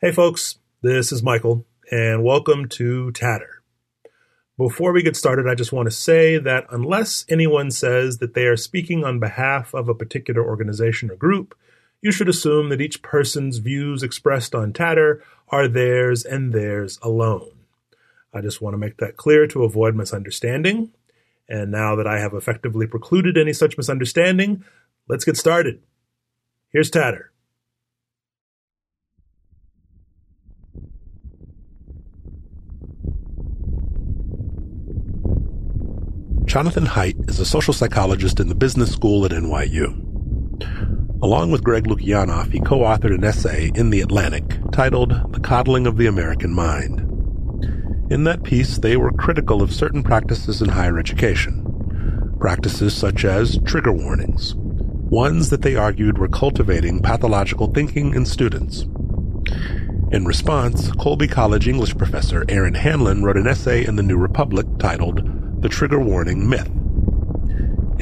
Hey, folks, this is Michael, and welcome to Tatter. Before we get started, I just want to say that unless anyone says that they are speaking on behalf of a particular organization or group, you should assume that each person's views expressed on Tatter are theirs and theirs alone. I just want to make that clear to avoid misunderstanding. And now that I have effectively precluded any such misunderstanding, let's get started. Here's Tatter. Jonathan Haidt is a social psychologist in the business school at NYU. Along with Greg Lukianoff, he co-authored an essay in The Atlantic titled The Coddling of the American Mind. In that piece, they were critical of certain practices in higher education. Practices such as trigger warnings, ones that they argued were cultivating pathological thinking in students. In response, Colby College English professor Aaron Hanlon wrote an essay in the New Republic titled the trigger warning myth.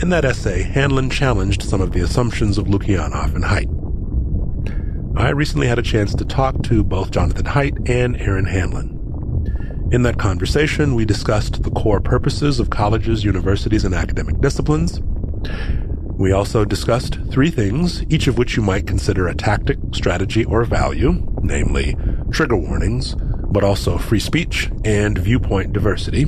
In that essay, Hanlon challenged some of the assumptions of Lukianoff and Haidt. I recently had a chance to talk to both Jonathan Haidt and Aaron Hanlon. In that conversation, we discussed the core purposes of colleges, universities, and academic disciplines. We also discussed three things, each of which you might consider a tactic, strategy, or value, namely trigger warnings, but also free speech and viewpoint diversity.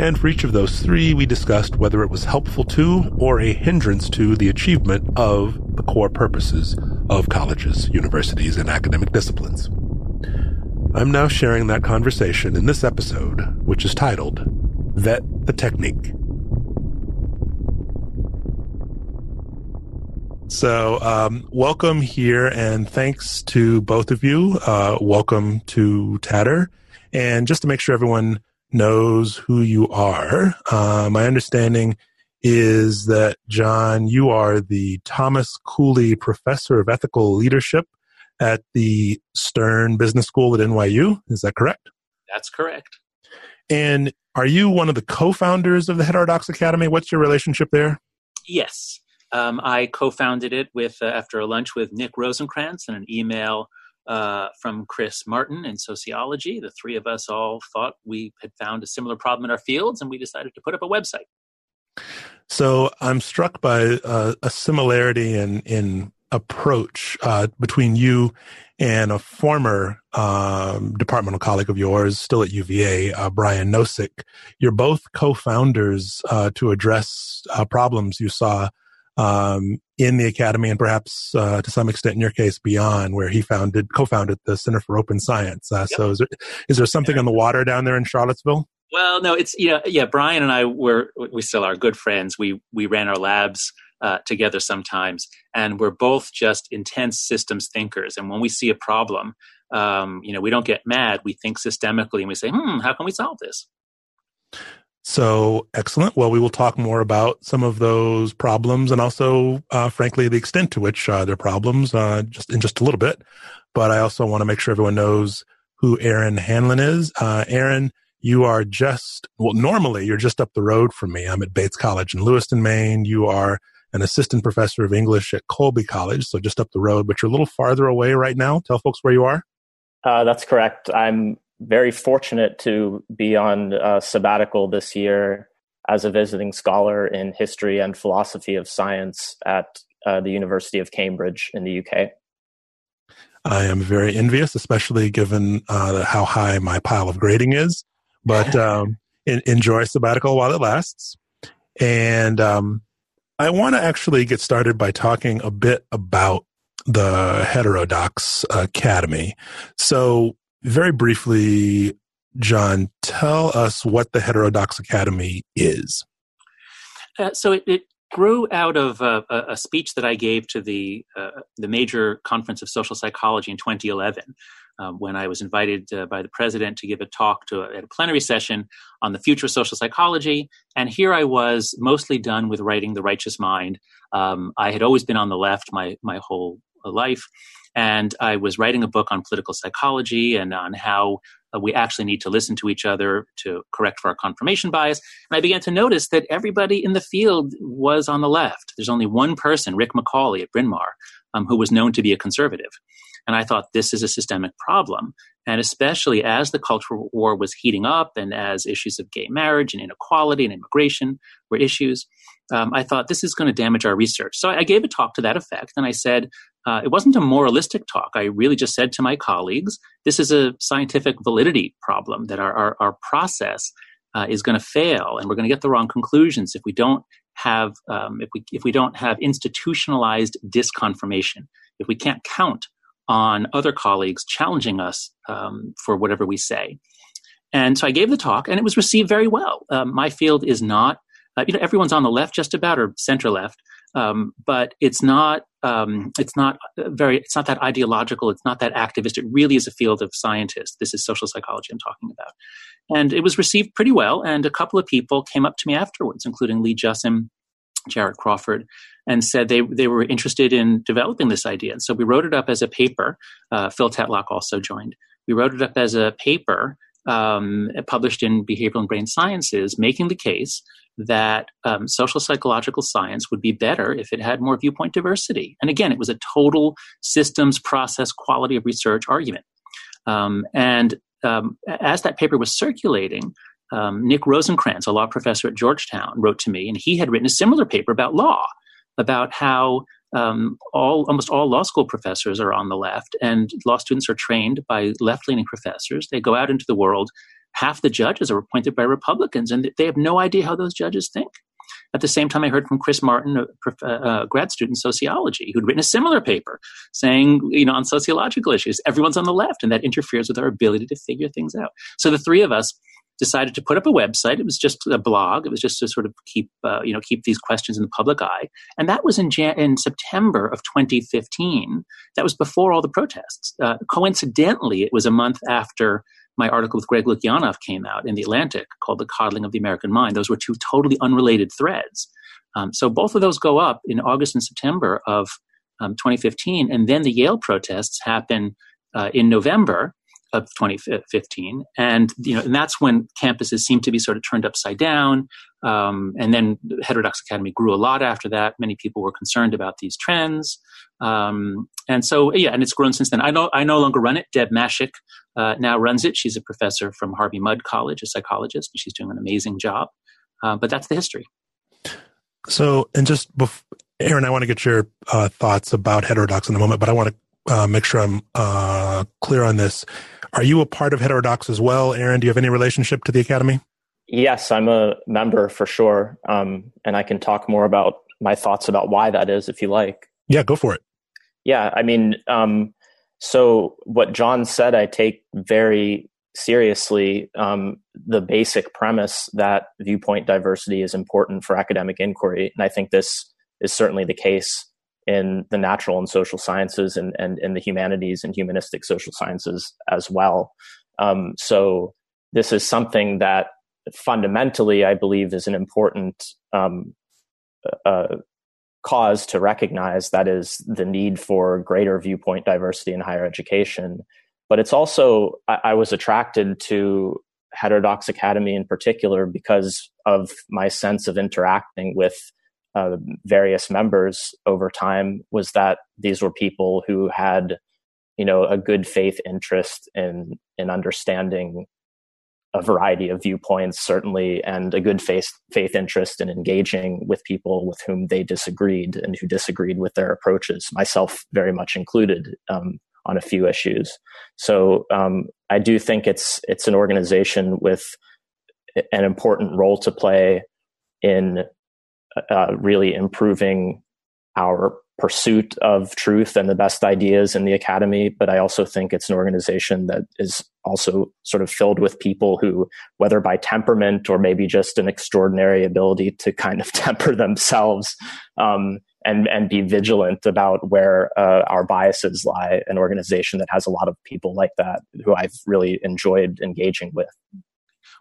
And for each of those three, we discussed whether it was helpful to or a hindrance to the achievement of the core purposes of colleges, universities, and academic disciplines. I'm now sharing that conversation in this episode, which is titled Vet the Technique. So, um, welcome here, and thanks to both of you. Uh, welcome to Tatter. And just to make sure everyone knows who you are. Uh, my understanding is that, John, you are the Thomas Cooley Professor of Ethical Leadership at the Stern Business School at NYU. Is that correct? That's correct. And are you one of the co founders of the Heterodox Academy? What's your relationship there? Yes. Um, I co founded it with uh, after a lunch with Nick Rosenkranz and an email uh, from Chris Martin in sociology. The three of us all thought we had found a similar problem in our fields, and we decided to put up a website. So I'm struck by uh, a similarity in in approach uh, between you and a former um, departmental colleague of yours, still at UVA, uh, Brian Nosek. You're both co-founders uh, to address uh, problems you saw um, in the academy and perhaps uh, to some extent in your case beyond where he founded co-founded the center for open science. Uh, yep. so is there, is there something on the water down there in charlottesville? Well no it's you know yeah brian and i were we still are good friends. We we ran our labs uh, together sometimes and we're both just intense systems thinkers. And when we see a problem um, you know we don't get mad. We think systemically and we say hmm how can we solve this so excellent. Well, we will talk more about some of those problems and also, uh, frankly, the extent to which uh, they're problems uh, just in just a little bit. But I also want to make sure everyone knows who Aaron Hanlon is. Uh, Aaron, you are just well. Normally, you're just up the road from me. I'm at Bates College in Lewiston, Maine. You are an assistant professor of English at Colby College, so just up the road. But you're a little farther away right now. Tell folks where you are. Uh, that's correct. I'm very fortunate to be on a sabbatical this year as a visiting scholar in history and philosophy of science at uh, the University of Cambridge in the UK. I am very envious, especially given uh, how high my pile of grading is. But um, in, enjoy sabbatical while it lasts. And um, I want to actually get started by talking a bit about the Heterodox Academy. So, very briefly, John, tell us what the Heterodox Academy is. Uh, so it, it, grew out of a, a, speech that I gave to the uh, the major conference of social psychology in 2011, um, when I was invited uh, by the president to give a talk to a, at a plenary session on the future of social psychology. And here I was, mostly done with writing *The Righteous Mind*. Um, I had always been on the left my my whole life, and I was writing a book on political psychology and on how uh, we actually need to listen to each other to correct for our confirmation bias. And I began to notice that everybody in the field was on the left. There's only one person, Rick McCauley at Bryn Mawr, um, who was known to be a conservative. And I thought this is a systemic problem. And especially as the cultural war was heating up and as issues of gay marriage and inequality and immigration were issues, um, I thought this is going to damage our research. So I gave a talk to that effect. And I said, uh, it wasn't a moralistic talk. I really just said to my colleagues, this is a scientific validity problem that our, our, our process uh, is going to fail and we're going to get the wrong conclusions if we don't have um, if we if we don't have institutionalized disconfirmation if we can't count on other colleagues challenging us um, for whatever we say and so i gave the talk and it was received very well um, my field is not uh, you know everyone's on the left just about or center left um, but it's not um, it's not very it's not that ideological it's not that activist it really is a field of scientists this is social psychology i'm talking about and it was received pretty well and a couple of people came up to me afterwards including lee jussim Jarrett Crawford, and said they, they were interested in developing this idea. And so we wrote it up as a paper. Uh, Phil Tetlock also joined. We wrote it up as a paper um, published in Behavioral and Brain Sciences, making the case that um, social psychological science would be better if it had more viewpoint diversity. And again, it was a total systems, process, quality of research argument. Um, and um, as that paper was circulating, um, Nick Rosenkranz, a law professor at Georgetown, wrote to me, and he had written a similar paper about law, about how um, all almost all law school professors are on the left, and law students are trained by left-leaning professors. They go out into the world. Half the judges are appointed by Republicans, and they have no idea how those judges think. At the same time, I heard from Chris Martin, a, a, grad student in sociology, who'd written a similar paper saying, you know, on sociological issues, everyone's on the left, and that interferes with our ability to figure things out. So the three of us decided to put up a website. It was just a blog. It was just to sort of keep uh, you know keep these questions in the public eye. And that was in Jan- in September of 2015. That was before all the protests. Uh, coincidentally, it was a month after my article with Greg Lukianoff came out in the Atlantic called "The Coddling of the American Mind." Those were two totally unrelated threads. Um, so both of those go up in August and September of um, 2015, and then the Yale protests happen uh, in November of 2015, and you know, and that's when campuses seemed to be sort of turned upside down. Um, and then Heterodox Academy grew a lot after that. Many people were concerned about these trends, um, and so yeah, and it's grown since then. I know I no longer run it. Deb Mashek uh, now runs it. She's a professor from Harvey Mudd College, a psychologist, and she's doing an amazing job. Uh, but that's the history. So, and just Aaron, I want to get your uh, thoughts about heterodox in a moment, but I want to uh, make sure I'm uh, clear on this. Are you a part of Heterodox as well, Aaron? Do you have any relationship to the Academy? Yes, I'm a member for sure. Um, and I can talk more about my thoughts about why that is if you like. Yeah, go for it. Yeah, I mean, um, so what John said, I take very seriously um, the basic premise that viewpoint diversity is important for academic inquiry. And I think this is certainly the case in the natural and social sciences and, and in the humanities and humanistic social sciences as well. Um, so this is something that fundamentally I believe is an important um, uh, cause to recognize that is the need for greater viewpoint diversity in higher education. But it's also, I, I was attracted to Heterodox Academy in particular because of my sense of interacting with uh, various members over time was that these were people who had you know a good faith interest in in understanding a variety of viewpoints certainly and a good faith faith interest in engaging with people with whom they disagreed and who disagreed with their approaches myself very much included um, on a few issues. So um, i do think it's it's an organization with an important role to play in uh, really improving our pursuit of truth and the best ideas in the academy. But I also think it's an organization that is also sort of filled with people who, whether by temperament or maybe just an extraordinary ability to kind of temper themselves um, and and be vigilant about where uh, our biases lie. An organization that has a lot of people like that who I've really enjoyed engaging with.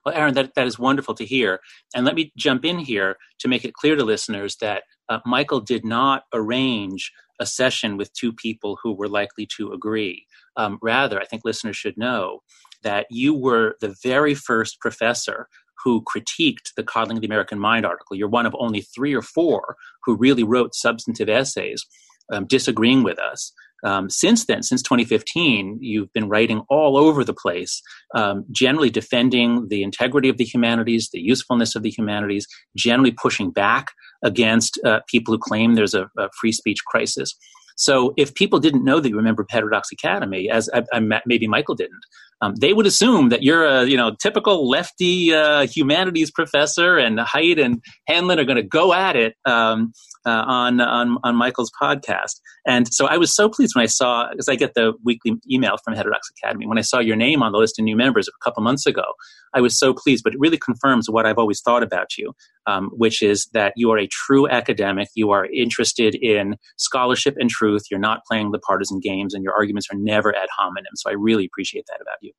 Well, Aaron, that, that is wonderful to hear. And let me jump in here to make it clear to listeners that uh, Michael did not arrange a session with two people who were likely to agree. Um, rather, I think listeners should know that you were the very first professor who critiqued the Coddling of the American Mind article. You're one of only three or four who really wrote substantive essays um, disagreeing with us. Um, since then, since 2015, you've been writing all over the place, um, generally defending the integrity of the humanities, the usefulness of the humanities, generally pushing back against uh, people who claim there's a, a free speech crisis. So if people didn't know that you remember Heterodox Academy, as I, I, maybe Michael didn't, um, they would assume that you're a you know typical lefty uh, humanities professor, and Haidt and Hanlon are going to go at it um, uh, on, on on Michael's podcast. And so I was so pleased when I saw, because I get the weekly email from Heterodox Academy, when I saw your name on the list of new members a couple months ago, I was so pleased. But it really confirms what I've always thought about you, um, which is that you are a true academic. You are interested in scholarship and truth. You're not playing the partisan games, and your arguments are never ad hominem. So I really appreciate that about you.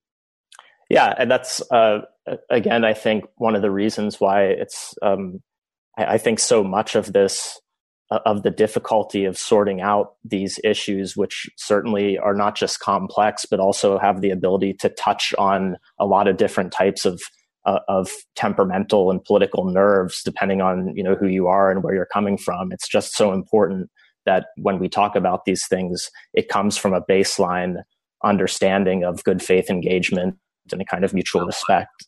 Yeah, and that's uh, again, I think one of the reasons why it's. Um, I, I think so much of this of the difficulty of sorting out these issues, which certainly are not just complex, but also have the ability to touch on a lot of different types of uh, of temperamental and political nerves, depending on you know who you are and where you're coming from. It's just so important that when we talk about these things, it comes from a baseline understanding of good faith engagement and a kind of mutual respect.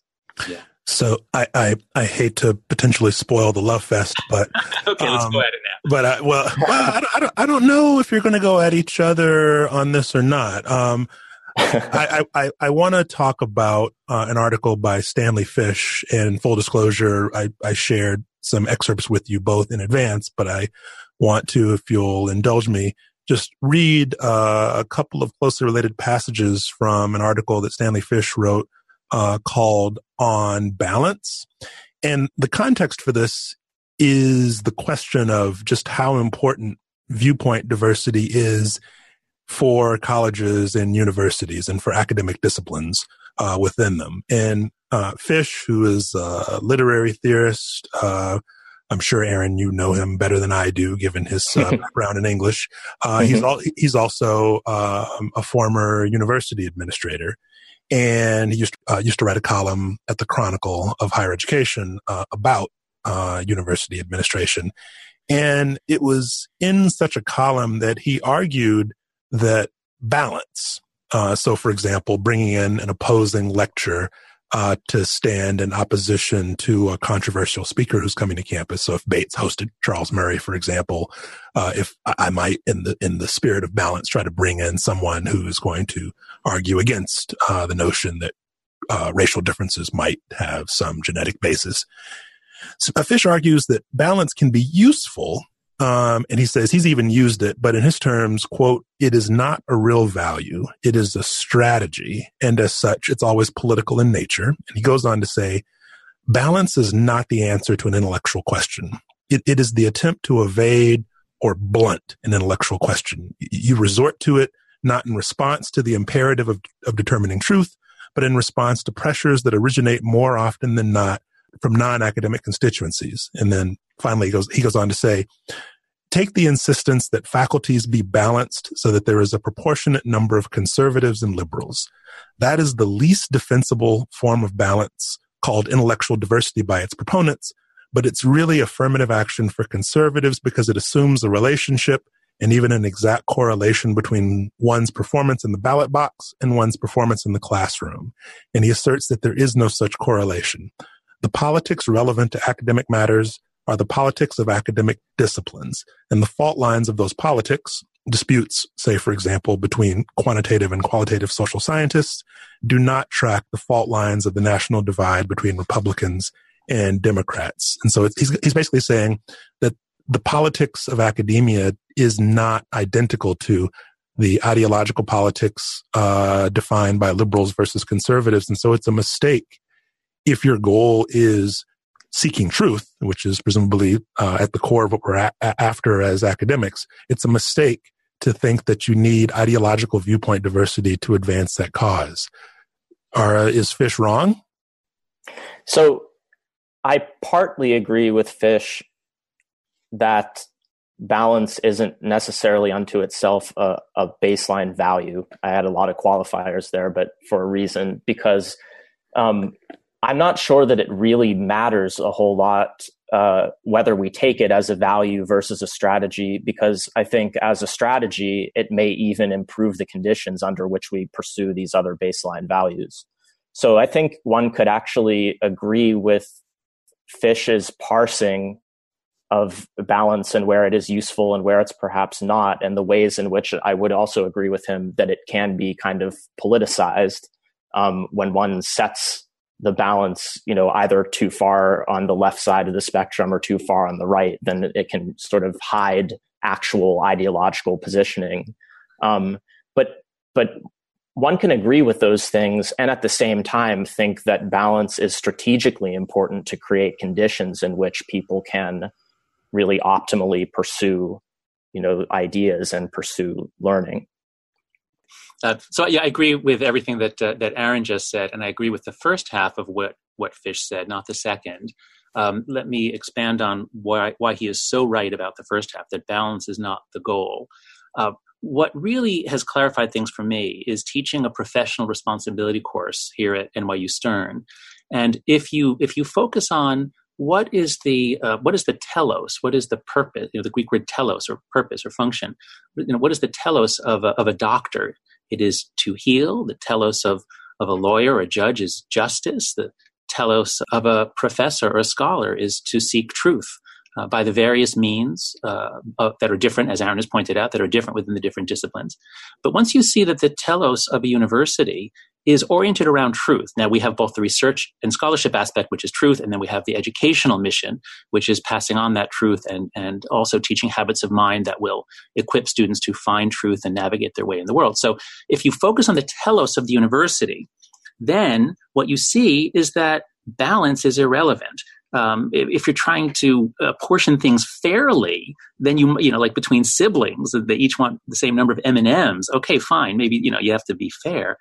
Yeah. So I, I, I hate to potentially spoil the love fest, but okay, let's um, go at it now. But I, well, well I, don't, I, don't, I don't know if you're going to go at each other on this or not. Um, I, I, I want to talk about uh, an article by Stanley Fish. And full disclosure, I, I shared some excerpts with you both in advance, but I want to, if you'll indulge me, just read uh, a couple of closely related passages from an article that Stanley Fish wrote uh, called On Balance. And the context for this is the question of just how important viewpoint diversity is for colleges and universities and for academic disciplines uh, within them. And uh, Fish, who is a literary theorist, uh, I'm sure Aaron, you know him better than I do, given his uh, background in English. Uh, mm-hmm. He's all, he's also um, a former university administrator, and he used uh, used to write a column at the Chronicle of Higher Education uh, about uh, university administration, and it was in such a column that he argued that balance. Uh, so, for example, bringing in an opposing lecture uh, to stand in opposition to a controversial speaker who's coming to campus. So if Bates hosted Charles Murray, for example, uh, if I might, in the in the spirit of balance, try to bring in someone who's going to argue against uh, the notion that uh, racial differences might have some genetic basis. So Fish argues that balance can be useful um, and he says he's even used it, but in his terms, quote, it is not a real value. It is a strategy. And as such, it's always political in nature. And he goes on to say, balance is not the answer to an intellectual question. It, it is the attempt to evade or blunt an intellectual question. You resort to it not in response to the imperative of, of determining truth, but in response to pressures that originate more often than not from non-academic constituencies. And then finally he goes, he goes on to say, take the insistence that faculties be balanced so that there is a proportionate number of conservatives and liberals. That is the least defensible form of balance called intellectual diversity by its proponents, but it's really affirmative action for conservatives because it assumes a relationship and even an exact correlation between one's performance in the ballot box and one's performance in the classroom. And he asserts that there is no such correlation. The politics relevant to academic matters are the politics of academic disciplines. And the fault lines of those politics, disputes, say, for example, between quantitative and qualitative social scientists, do not track the fault lines of the national divide between Republicans and Democrats. And so he's, he's basically saying that the politics of academia is not identical to the ideological politics uh, defined by liberals versus conservatives. And so it's a mistake if your goal is seeking truth, which is presumably uh, at the core of what we're a- after as academics, it's a mistake to think that you need ideological viewpoint diversity to advance that cause. Is Fish wrong? So I partly agree with Fish that balance isn't necessarily unto itself a, a, baseline value. I had a lot of qualifiers there, but for a reason, because um, I'm not sure that it really matters a whole lot uh, whether we take it as a value versus a strategy, because I think as a strategy, it may even improve the conditions under which we pursue these other baseline values. So I think one could actually agree with Fish's parsing of balance and where it is useful and where it's perhaps not, and the ways in which I would also agree with him that it can be kind of politicized um, when one sets the balance, you know, either too far on the left side of the spectrum or too far on the right, then it can sort of hide actual ideological positioning. Um, but but one can agree with those things and at the same time think that balance is strategically important to create conditions in which people can really optimally pursue you know ideas and pursue learning uh, so yeah, I agree with everything that uh, that Aaron just said, and I agree with the first half of what what Fish said, not the second. Um, let me expand on why why he is so right about the first half that balance is not the goal. Uh, what really has clarified things for me is teaching a professional responsibility course here at NYU Stern, and if you if you focus on what is the uh, what is the telos? What is the purpose? You know, the Greek word telos or purpose or function. You know, what is the telos of a, of a doctor? It is to heal. The telos of, of a lawyer or a judge is justice. The telos of a professor or a scholar is to seek truth. Uh, by the various means uh, that are different, as Aaron has pointed out, that are different within the different disciplines. But once you see that the telos of a university is oriented around truth. Now we have both the research and scholarship aspect, which is truth, and then we have the educational mission, which is passing on that truth and, and also teaching habits of mind that will equip students to find truth and navigate their way in the world. So if you focus on the telos of the university, then what you see is that balance is irrelevant. Um, if, you're trying to uh, portion things fairly, then you you know like between siblings, they each want the same number of M and M's. Okay, fine, maybe you know you have to be fair.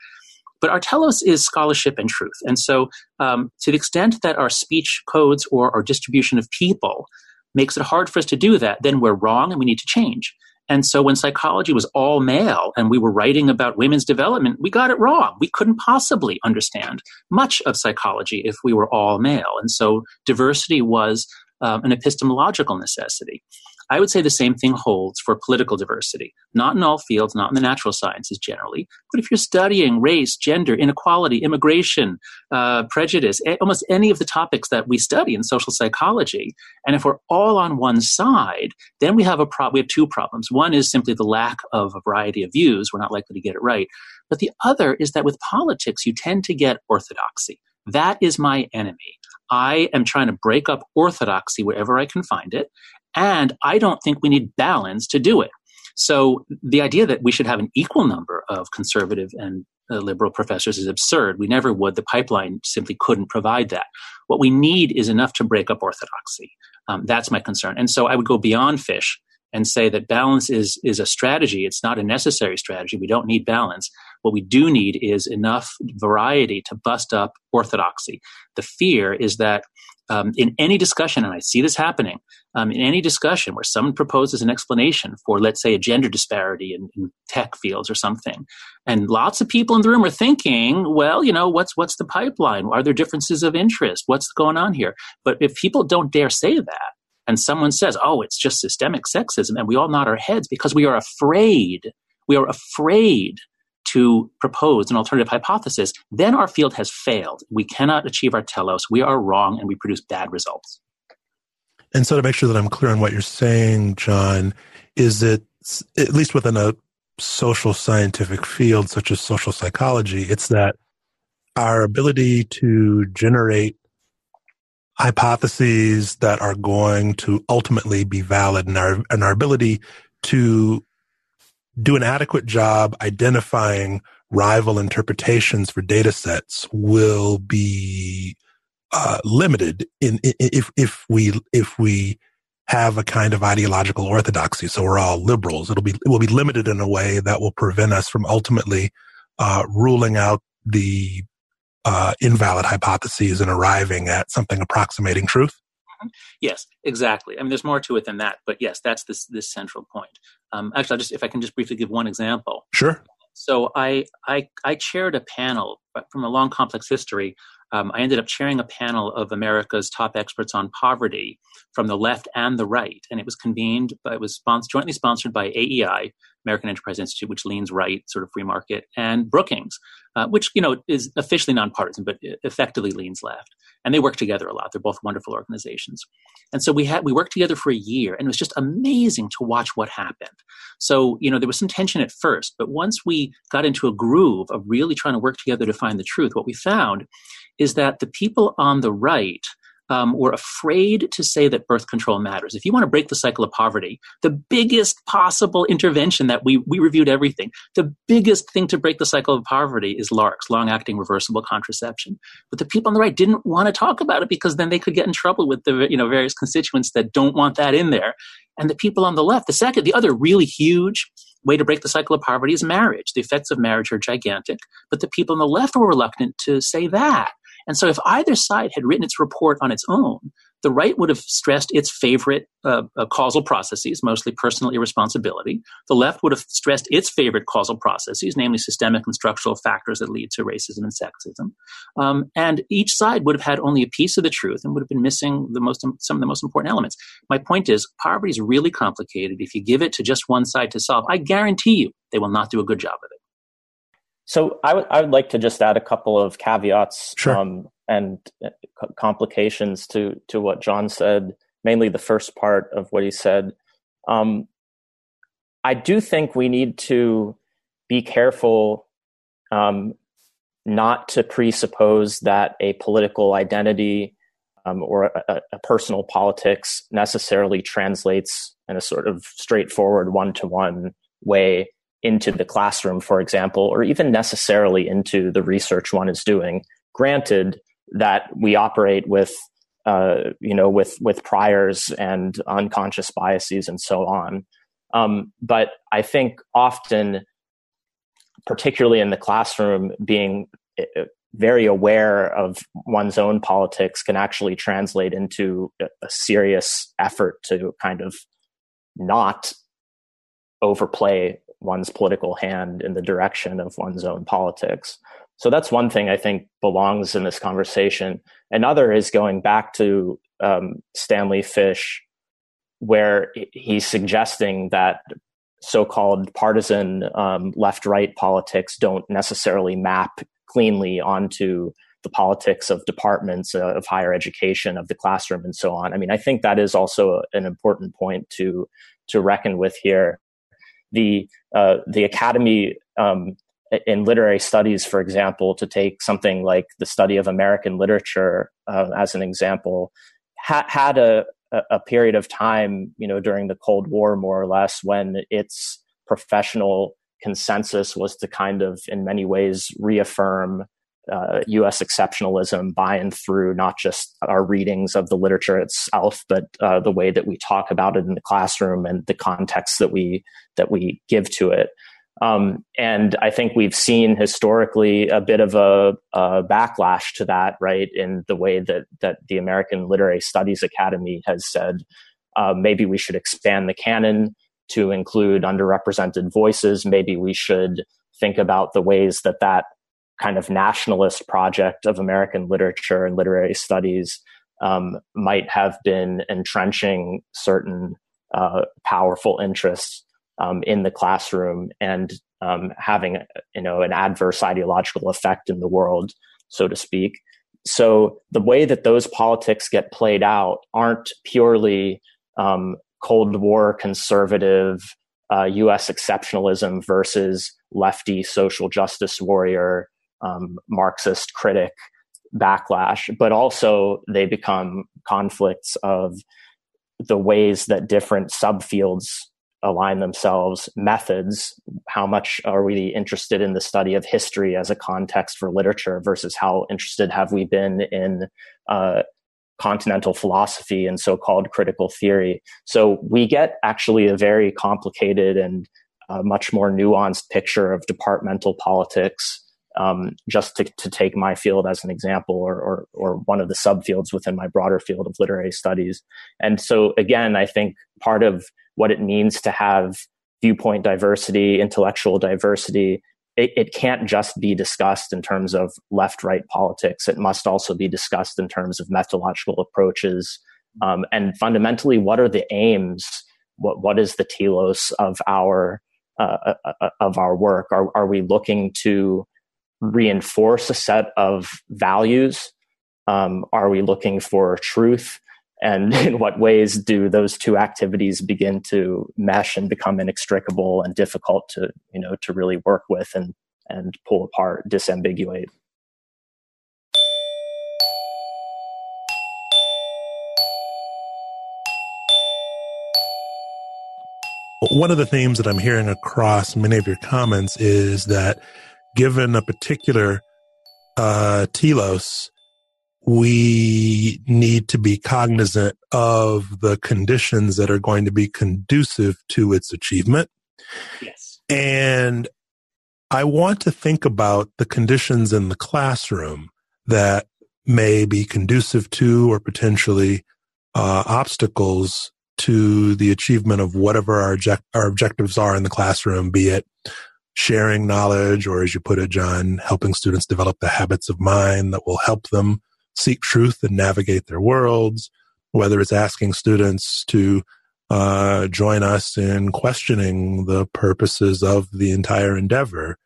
But our telos is scholarship and truth. And so, um, to the extent that our speech codes or our distribution of people makes it hard for us to do that, then we're wrong and we need to change. And so, when psychology was all male and we were writing about women's development, we got it wrong. We couldn't possibly understand much of psychology if we were all male. And so, diversity was um, an epistemological necessity. I would say the same thing holds for political diversity, not in all fields, not in the natural sciences generally, but if you're studying race, gender, inequality, immigration, uh, prejudice, almost any of the topics that we study in social psychology, and if we're all on one side, then we have a pro- we have two problems. One is simply the lack of a variety of views; we're not likely to get it right. But the other is that with politics, you tend to get orthodoxy. That is my enemy. I am trying to break up orthodoxy wherever I can find it. And I don't think we need balance to do it. So the idea that we should have an equal number of conservative and uh, liberal professors is absurd. We never would. The pipeline simply couldn't provide that. What we need is enough to break up orthodoxy. Um, that's my concern. And so I would go beyond fish and say that balance is is a strategy. It's not a necessary strategy. We don't need balance. What we do need is enough variety to bust up orthodoxy. The fear is that um, in any discussion, and I see this happening, um, in any discussion where someone proposes an explanation for, let's say, a gender disparity in, in, tech fields or something, and lots of people in the room are thinking, well, you know, what's what's the pipeline? Are there differences of interest? What's going on here? But if people don't dare say that, and someone says, oh, it's just systemic sexism, and we all nod our heads because we are afraid, we are afraid to propose an alternative hypothesis, then our field has failed. We cannot achieve our telos. We are wrong and we produce bad results. And so, to make sure that I'm clear on what you're saying, John, is it, at least within a social scientific field such as social psychology, it's that our ability to generate hypotheses that are going to ultimately be valid and our, and our ability to do an adequate job identifying rival interpretations for data sets will be uh, limited in, in, if if we if we have a kind of ideological orthodoxy. So we're all liberals. It'll be it will be limited in a way that will prevent us from ultimately uh, ruling out the uh, invalid hypotheses and arriving at something approximating truth. Yes, exactly. I mean, there's more to it than that, but yes, that's this this central point. Um, actually, I'll just if I can just briefly give one example. Sure. So I, I, I chaired a panel from a long, complex history. Um, I ended up chairing a panel of America's top experts on poverty from the left and the right, and it was convened. By, it was sponsored, jointly sponsored by AEI, American Enterprise Institute, which leans right, sort of free market, and Brookings, uh, which you know is officially nonpartisan but effectively leans left. And they work together a lot. They're both wonderful organizations. And so we had we worked together for a year, and it was just amazing to watch what happened. So you know there was some tension at first, but once we got into a groove of really trying to work together to find the truth, what we found is that the people on the right um, were afraid to say that birth control matters. If you want to break the cycle of poverty, the biggest possible intervention that we, we reviewed everything, the biggest thing to break the cycle of poverty is LARCs, long acting reversible contraception. But the people on the right didn't want to talk about it because then they could get in trouble with the you know, various constituents that don't want that in there. And the people on the left, the second, the other really huge way to break the cycle of poverty is marriage. The effects of marriage are gigantic, but the people on the left were reluctant to say that. And so if either side had written its report on its own, the right would have stressed its favorite uh, uh, causal processes, mostly personal irresponsibility. The left would have stressed its favorite causal processes, namely systemic and structural factors that lead to racism and sexism. Um, and each side would have had only a piece of the truth and would have been missing the most, some of the most important elements. My point is, poverty is really complicated. If you give it to just one side to solve, I guarantee you they will not do a good job of it. So I would I would like to just add a couple of caveats sure. um, and uh, complications to to what John said. Mainly the first part of what he said. Um, I do think we need to be careful um, not to presuppose that a political identity um, or a, a, personal politics necessarily translates in a sort of straightforward one to one way into the classroom, for example, or even necessarily into the research one is doing. Granted that we operate with, uh, you know, with with priors and unconscious biases and so on. Um, but I think often, particularly in the classroom, being uh, very aware of one's own politics can actually translate into a serious effort to kind of not overplay one's political hand in the direction of one's own politics. So that's one thing I think belongs in this conversation. Another is going back to um, Stanley Fish, where he's suggesting that so-called partisan um, left-right politics don't necessarily map cleanly onto the politics of departments uh, of higher education, of the classroom, and so on. I mean, I think that is also an important point to to reckon with here the uh, the academy um, in literary studies, for example, to take something like the study of American literature uh, as an example, ha- had a, a period of time, you know, during the Cold War, more or less, when its professional consensus was to kind of, in many ways, reaffirm uh, U.S. exceptionalism by and through not just our readings of the literature itself, but uh, the way that we talk about it in the classroom and the context that we that we give to it. Um, and I think we've seen historically a bit of a, a, backlash to that, right? In the way that that the American Literary Studies Academy has said, uh, maybe we should expand the canon to include underrepresented voices. Maybe we should think about the ways that that kind of nationalist project of American literature and literary studies um, might have been entrenching certain uh, powerful interests um, in the classroom and um, having you know an adverse ideological effect in the world, so to speak. So the way that those politics get played out aren't purely um, Cold War conservative uh, U.S. exceptionalism versus lefty social justice warrior um, Marxist critic backlash, but also they become conflicts of the ways that different subfields align themselves, methods, how much are we interested in the study of history as a context for literature versus how interested have we been in uh, continental philosophy and so-called critical theory. So we get actually a very complicated and uh, much more nuanced picture of departmental politics um, just to, to, take my field as an example or, or, or, one of the subfields within my broader field of literary studies. And so, again, I think part of what it means to have viewpoint diversity, intellectual diversity, it, it can't just be discussed in terms of left right politics. It must also be discussed in terms of methodological approaches. Um, and fundamentally, what are the aims? What, what is the telos of our uh, uh, uh, of our work? Are, are we looking to reinforce a set of values? Um, are we looking for truth? And in what ways do those two activities begin to mesh and become inextricable and difficult to, you know, to really work with and, and pull apart, disambiguate? One of the themes that I'm hearing across many of your comments is that given a particular uh, telos, we need to be cognizant of the conditions that are going to be conducive to its achievement. Yes. And I want to think about the conditions in the classroom that may be conducive to or potentially uh, obstacles to the achievement of whatever our, object- our objectives are in the classroom, be it sharing knowledge or, as you put it, John, helping students develop the habits of mind that will help them seek truth and navigate their worlds, whether it's asking students to uh, join us in questioning the purposes of the entire endeavor.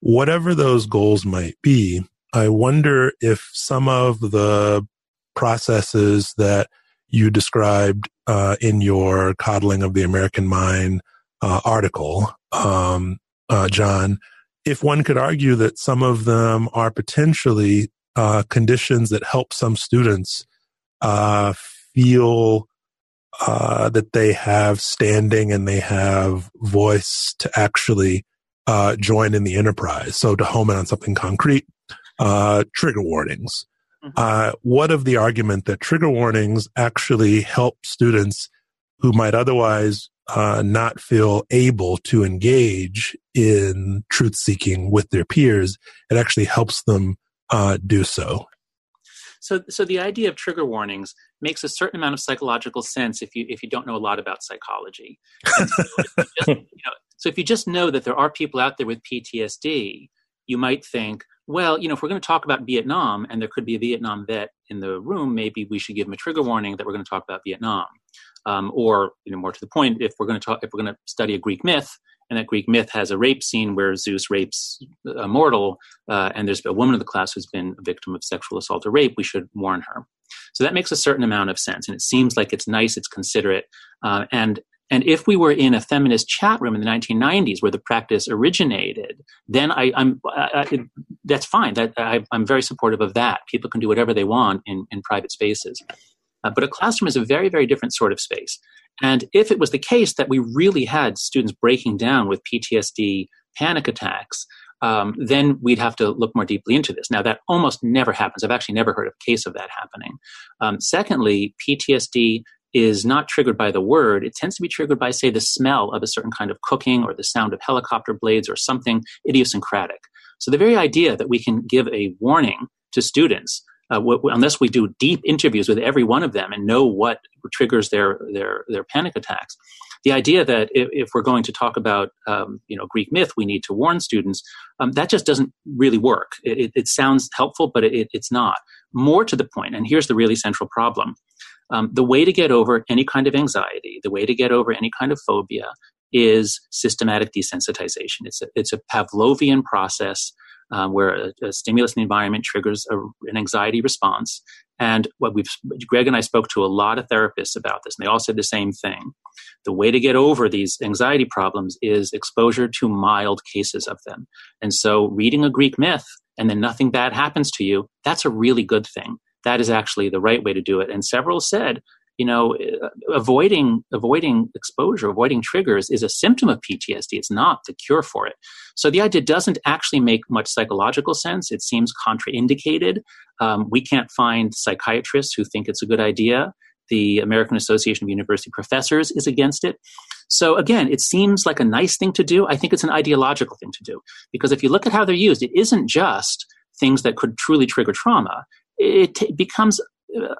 Whatever those goals might be, I wonder if some of the processes that you described uh, in your coddling of the American mind uh, article, um, uh, John, if one could argue that some of them are potentially uh, conditions that help some students uh, feel uh, that they have standing and they have voice to actually uh, join in the enterprise. So to home in on something concrete, uh, trigger warnings. Mm-hmm. Uh, what of the argument that trigger warnings actually help students who might otherwise uh, not feel able to engage in truth seeking with their peers, it actually helps them uh, do so. So, so the idea of trigger warnings makes a certain amount of psychological sense if you if you don't know a lot about psychology. So if, just, you know, so if you just know that there are people out there with PTSD, you might think, well, you know, if we're going to talk about Vietnam and there could be a Vietnam vet in the room, maybe we should give him a trigger warning that we're going to talk about Vietnam. Um, or, you know, more to the point, if we're going to talk, if we're going to study a Greek myth, and that Greek myth has a rape scene where Zeus rapes a mortal, uh, and there's a woman of the class who's been a victim of sexual assault or rape, we should warn her. So that makes a certain amount of sense, and it seems like it's nice, it's considerate, uh, and and if we were in a feminist chat room in the 1990s where the practice originated, then I, am that's fine. That I, am very supportive of that. People can do whatever they want in, in private spaces. Uh, but a classroom is a very, very different sort of space. And if it was the case that we really had students breaking down with PTSD panic attacks, um, then we'd have to look more deeply into this. Now, that almost never happens. I've actually never heard of a case of that happening. Um, secondly, PTSD is not triggered by the word. It tends to be triggered by, say, the smell of a certain kind of cooking or the sound of helicopter blades or something idiosyncratic. So the very idea that we can give a warning to students uh, unless we do deep interviews with every one of them and know what triggers their their their panic attacks. The idea that if, if we're going to talk about um, you know Greek myth, we need to warn students. Um, that just doesn't really work. It, it, it sounds helpful, but it, it's not. More to the point, and here's the really central problem: um, the way to get over any kind of anxiety, the way to get over any kind of phobia, is systematic desensitization. It's a, it's a Pavlovian process um, where a, a, stimulus in the environment triggers a, an anxiety response. And what we've, Greg and I spoke to a lot of therapists about this, and they all said the same thing. The way to get over these anxiety problems is exposure to mild cases of them. And so, reading a Greek myth and then nothing bad happens to you, that's a really good thing. That is actually the right way to do it. And several said, you know, uh, avoiding avoiding exposure, avoiding triggers is a symptom of PTSD. It's not the cure for it. So the idea doesn't actually make much psychological sense. It seems contraindicated. Um, we can't find psychiatrists who think it's a good idea. The American Association of University Professors is against it. So again, it seems like a nice thing to do. I think it's an ideological thing to do because if you look at how they're used, it isn't just things that could truly trigger trauma. It t- becomes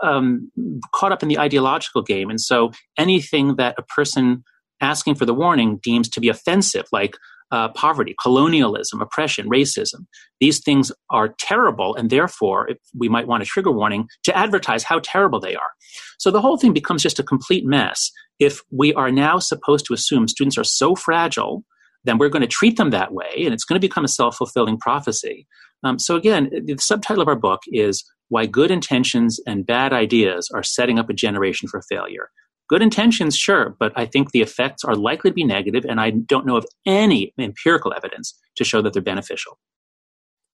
um, caught up in the ideological game. And so anything that a person asking for the warning deems to be offensive, like uh, poverty, colonialism, oppression, racism. These things are terrible, and therefore we might want a trigger warning to advertise how terrible they are. So the whole thing becomes just a complete mess if we are now supposed to assume students are so fragile then we're going to treat them that way, and it's going to become a self fulfilling prophecy. Um, so, again, the subtitle of our book is Why Good Intentions and Bad Ideas Are Setting Up a Generation for Failure. Good intentions, sure, but I think the effects are likely to be negative, and I don't know of any empirical evidence to show that they're beneficial.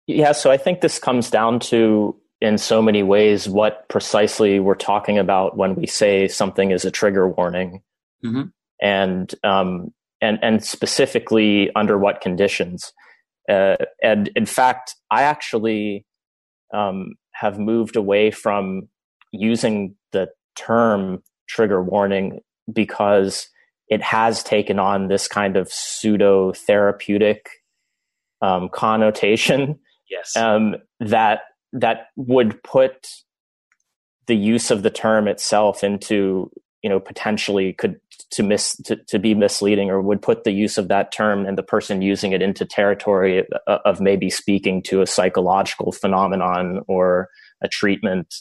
Yeah, so I think this comes down to, in so many ways, what precisely we're talking about when we say something is a trigger warning. Mm-hmm. And, um, and, and specifically under what conditions. Uh, and in fact, I actually um, have moved away from using the term trigger warning because it has taken on this kind of pseudo therapeutic um, connotation. Yes. Um, that that would put the use of the term itself into you know potentially could to miss to, to be misleading or would put the use of that term and the person using it into territory of maybe speaking to a psychological phenomenon or a treatment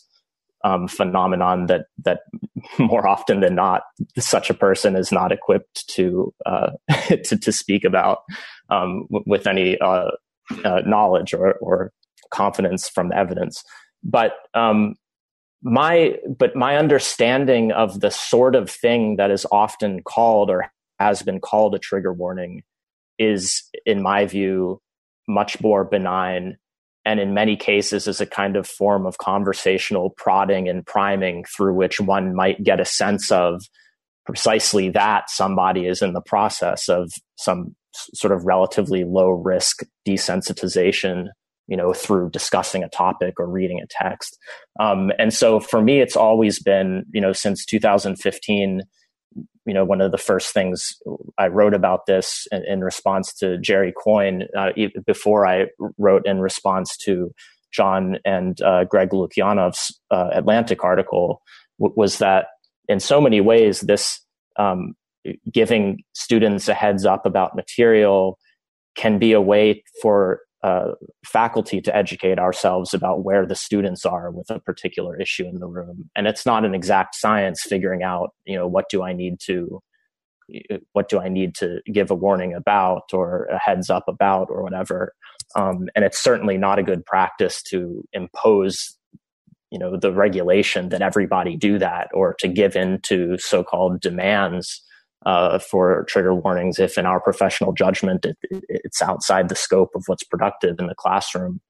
um, phenomenon that that more often than not such a person is not equipped to uh, to, to speak about um, w- with any uh, uh, knowledge or, or confidence from the evidence. But um, my but my understanding of the sort of thing that is often called or has been called a trigger warning is, in my view, much more benign. And in many cases is a kind of form of conversational prodding and priming through which one might get a sense of precisely that somebody is in the process of some sort of relatively low risk desensitization you know through discussing a topic or reading a text. Um, and so for me it's always been you know since 2015 you know one of the first things I wrote about this in, in response to Jerry Coyne uh, before I wrote in response to John and uh, Greg Lukianoff's uh, Atlantic article w- was that in so many ways this um, giving students a heads up about material can be a way for uh, faculty to educate ourselves about where the students are with a particular issue in the room. And it's not an exact science figuring out you know what do i need to what do i need to give a warning about or a heads up about or whatever. Um, and it's certainly not a good practice to impose you know the regulation that everybody do that or to give in to so-called demands uh, for trigger warnings if, in our professional judgment, it, it's outside the scope of what's productive in the classroom.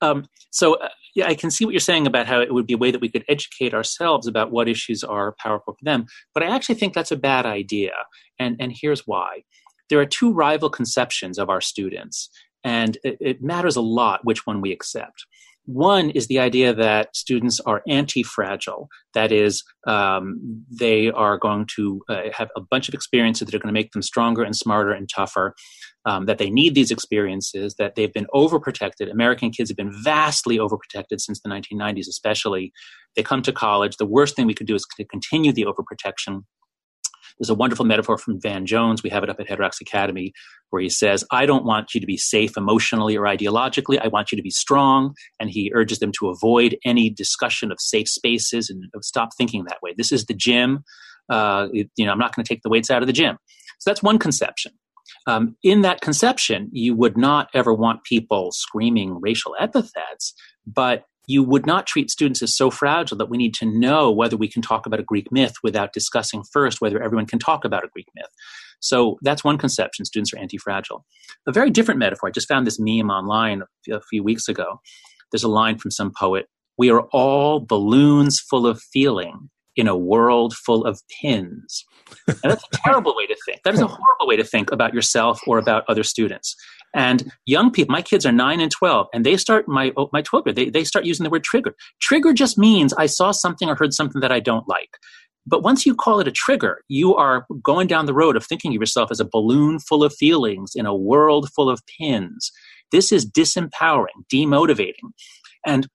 Um, so, uh, yeah, I can see what you're saying about how it would be a way that we could educate ourselves about what issues are powerful for them. But I actually think that's a bad idea, and and here's why. There are two rival conceptions of our students, and it, it matters a lot which one we accept. One is the idea that students are anti fragile. That is, um, they are going to uh, have a bunch of experiences that are going to make them stronger and smarter and tougher. Um, that they need these experiences, that they've been overprotected. American kids have been vastly overprotected since the 1990s, especially. They come to college. The worst thing we could do is to continue the overprotection there's a wonderful metaphor from Van Jones. We have it up at Heterodox Academy where he says, I don't want you to be safe emotionally or ideologically. I want you to be strong. And he urges them to avoid any discussion of safe spaces and stop thinking that way. This is the gym. Uh, you know, I'm not going to take the weights out of the gym. So that's one conception. Um, in that conception, you would not ever want people screaming racial epithets, but you would not treat students as so fragile that we need to know whether we can talk about a Greek myth without discussing first whether everyone can talk about a Greek myth. So that's one conception students are anti fragile. A very different metaphor, I just found this meme online a few weeks ago. There's a line from some poet We are all balloons full of feeling in a world full of pins. And that's a terrible way to think. That is a horrible way to think about yourself or about other students. And young people, my kids are nine and 12, and they start, my, oh, my 12 year, they, they start using the word trigger. Trigger just means I saw something or heard something that I don't like. But once you call it a trigger, you are going down the road of thinking of yourself as a balloon full of feelings in a world full of pins. This is disempowering, demotivating. And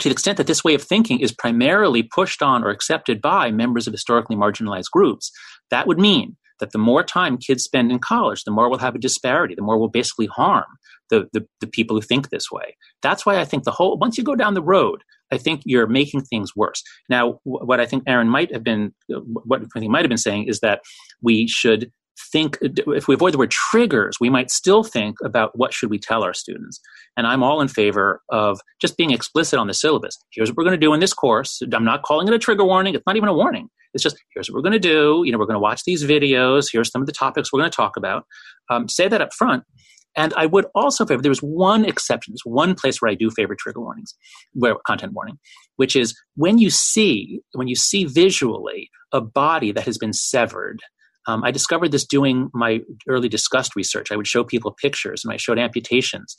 to the extent that this way of thinking is primarily pushed on or accepted by members of historically marginalized groups, that would mean that the more time kids spend in college, the more we'll have a disparity, the more we'll basically harm the, the, the people who think this way. That's why I think the whole, once you go down the road, I think you're making things worse. Now, what I think Aaron might have been, uh, what I think might have been saying is that we should think if we avoid the word triggers we might still think about what should we tell our students. And i'm all in favor of just being explicit on the syllabus. Here's what we're going to do in this course. I'm not calling it a trigger warning. It's not even a warning. It's just here's what we're going to do. You know we're going to watch these videos. Here's some of the topics we're going to talk about. Um, say that up front. And I would also favor, there's one exception, there's one place where I do favor trigger warnings, where content warning, which is when you see, when you see visually a body that has been severed um, I discovered this doing my early disgust research. I would show people pictures and I showed amputations.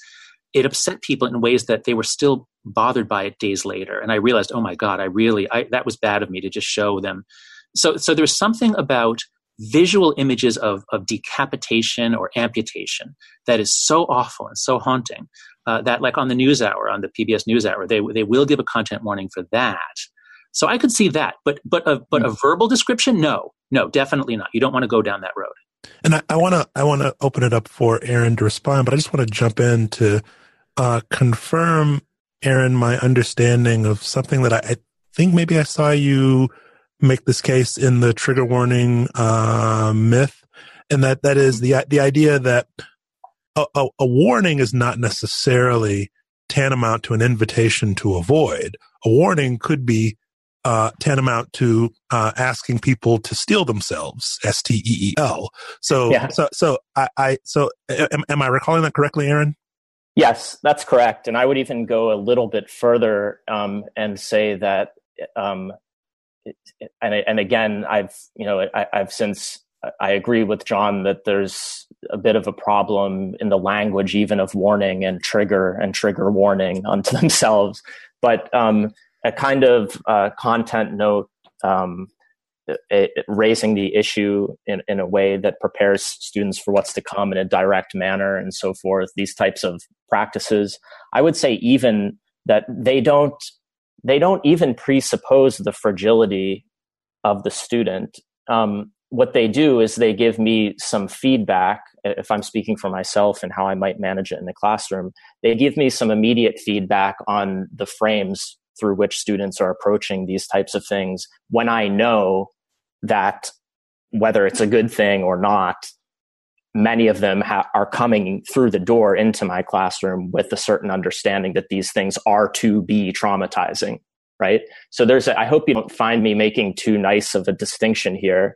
It upset people in ways that they were still bothered by it days later. And I realized, oh my God, I really, I, that was bad of me to just show them. So, so there's something about visual images of, of decapitation or amputation that is so awful and so haunting uh, that like on the news hour on the pbs news hour they, they will give a content warning for that so I could see that, but but a but a hmm. verbal description, no, no, definitely not. You don't want to go down that road. And I want to I want to open it up for Aaron to respond, but I just want to jump in to uh, confirm, Aaron, my understanding of something that I, I, think maybe I saw you make this case in the trigger warning uh, myth, and that that is the the idea that a, a, a warning is not necessarily tantamount to an invitation to avoid. A warning could be uh, tantamount to uh, asking people to steel themselves. S T E E L. So, yeah. so, so I, I so am, am I recalling that correctly, Aaron? Yes, that's correct. And I would even go a little bit further um, and say that, um, and and again, I've you know I, I've since I agree with John that there's a bit of a problem in the language, even of warning and trigger and trigger warning unto themselves. But um, a kind of uh, content note um, it, it, raising the issue in, in a way that prepares students for what's to come in a direct manner and so forth these types of practices. I would say even that they don't they don't even presuppose the fragility of the student. Um, what they do is they give me some feedback if i'm speaking for myself and how i might manage it in the classroom. They give me some immediate feedback on the frames through which students are approaching these types of things when I know that whether it's a good thing or not, many of them ha- are coming through the door into my classroom with a certain understanding that these things are to be traumatizing right? So there's a, I hope you don't find me making too nice of a distinction here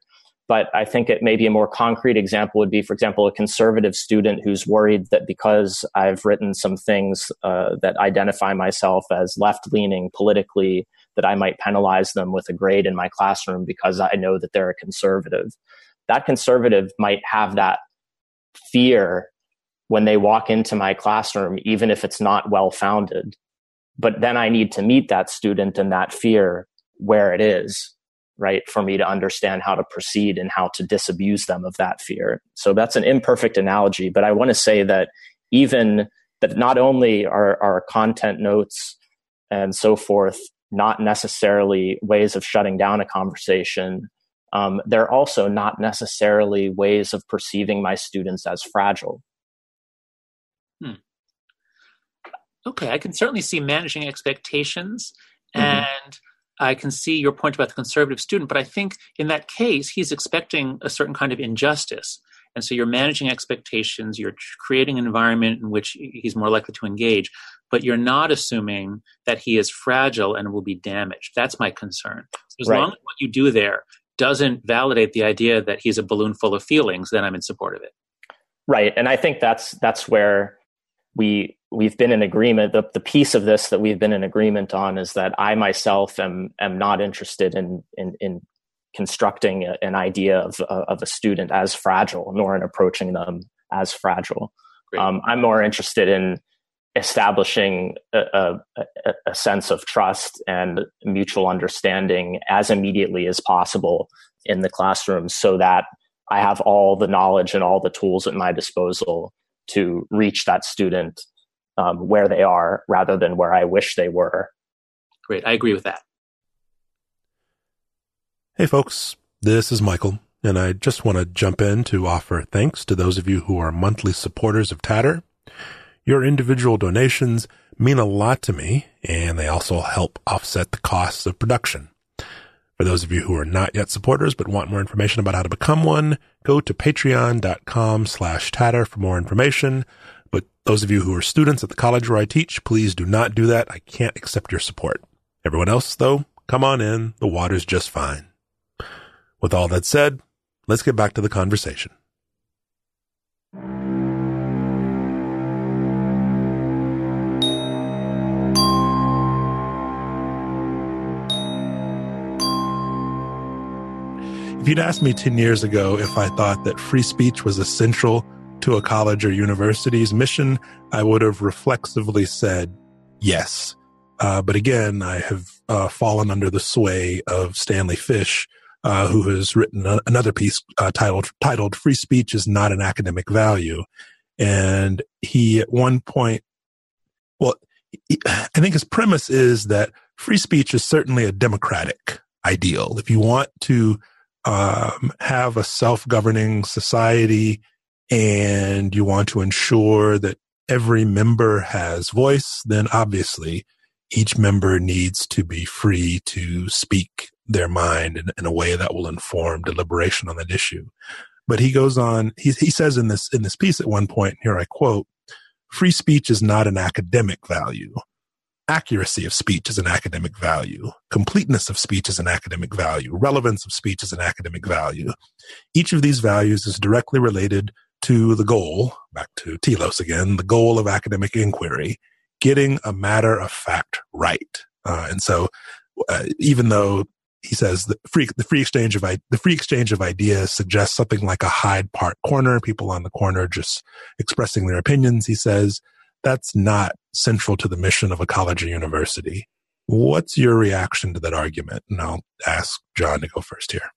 but I think it maybe a more concrete example would be, for example, a conservative student who's worried that because I've written some things uh, that identify myself as left leaning politically, that I might penalize them with a grade in my classroom because I know that they're a conservative. That conservative might have that fear when they walk into my classroom, even if it's not well founded. But then I need to meet that student and that fear where it is right for me to understand how to proceed and how to disabuse them of that fear so that's an imperfect analogy but i want to say that even that not only are our content notes and so forth not necessarily ways of shutting down a conversation um, they're also not necessarily ways of perceiving my students as fragile hmm. okay i can certainly see managing expectations mm-hmm. and I can see your point about the conservative student, but I think in that case, he's expecting a certain kind of injustice. And so you're managing expectations, you're creating an environment in which he's more likely to engage, but you're not assuming that he is fragile and will be damaged. That's my concern. So as right. long as what you do there doesn't validate the idea that he's a balloon full of feelings, then I'm in support of it. Right. And I think that's that's where we we've been in agreement. The, the piece of this that we've been in agreement on is that I myself am am not interested in in, in constructing a, an idea of of a student as fragile, nor in approaching them as fragile. Um, I'm more interested in establishing a, a, a, sense of trust and mutual understanding as immediately as possible in the classroom so that I have all the knowledge and all the tools at my disposal to reach that student um, where they are rather than where I wish they were. Great. I agree with that. Hey, folks. This is Michael. and I just want to jump in to offer thanks to those of you who are monthly supporters of Tatter. Your individual donations mean a lot to me, and they also help offset the costs of production. For those of you who are not yet supporters but want more information about how to become one, go to patreon.com slash tatter for more information. But those of you who are students at the college where I teach, please do not do that. I can't accept your support. Everyone else, though, come on in. The water's just fine. With all that said, let's get back to the conversation. If you'd asked me 10 years ago if I thought that free speech was essential to a college or university's mission, I would have reflexively said yes. Uh, but again, I have uh, fallen under the sway of Stanley Fish, uh, who has written a- another piece uh, titled titled "Free Speech is Not an Academic Value," and he at one point, well, he, I think his premise is that free speech is certainly a democratic ideal. If you want to um, have a self-governing society and you want to ensure that every member has voice, then obviously each member needs to be free to speak their mind in, in, a way that will inform deliberation on that issue. But he goes on, he, he says in this, in this piece at one point, here I quote, free speech is not an academic value. Accuracy of speech is an academic value. Completeness of speech is an academic value. Relevance of speech is an academic value. Each of these values is directly related to the goal, back to telos again, the goal of academic inquiry, getting a matter of fact right. Uh, and so, uh, even though he says the free the free exchange of the free exchange of ideas suggests something like a Hyde Park corner, people on the corner just expressing their opinions. He says that's not central to the mission of a college or university. What's your reaction to that argument? And I'll ask John to go first here.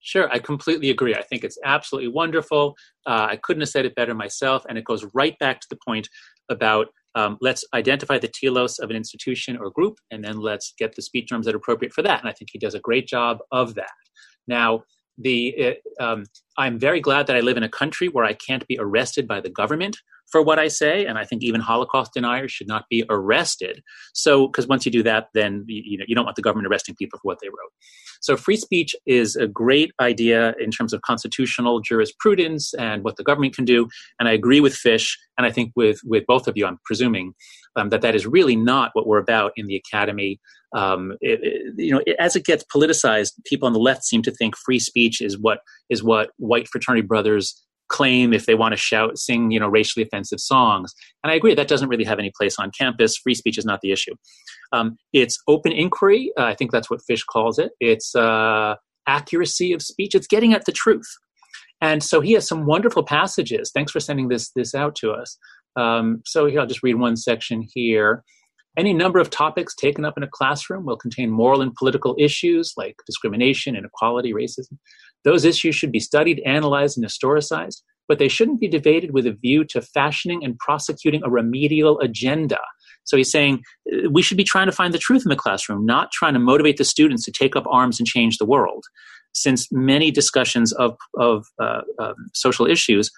Sure, I completely agree. I think it's absolutely wonderful. Uh, I couldn't have said it better myself. And it goes right back to the point about um, let's identify the telos of an institution or group, and then let's get the speech norms that are appropriate for that. And I think he does a great job of that. Now, the um, I'm very glad that I live in a country where I can't be arrested by the government for what I say, and I think even Holocaust deniers should not be arrested. So, because once you do that, then you know you don't want the government arresting people for what they wrote. So, free speech is a great idea in terms of constitutional jurisprudence and what the government can do. And I agree with Fish, and I think with with both of you, I'm presuming um, that that is really not what we're about in the academy. Um, it, it, you know, it, as it gets politicized, people on the left seem to think free speech is what is what white fraternity brothers claim if they want to shout, sing, you know, racially offensive songs. And I agree that doesn't really have any place on campus. Free speech is not the issue. Um, it's open inquiry. Uh, I think that's what Fish calls it. It's uh, accuracy of speech. It's getting at the truth. And so he has some wonderful passages. Thanks for sending this this out to us. Um, so here, I'll just read one section here. Any number of topics taken up in a classroom will contain moral and political issues like discrimination, inequality, racism. Those issues should be studied, analyzed, and historicized, but they shouldn't be debated with a view to fashioning and prosecuting a remedial agenda. So he's saying uh, we should be trying to find the truth in the classroom, not trying to motivate the students to take up arms and change the world. Since many discussions of, of uh, um, social issues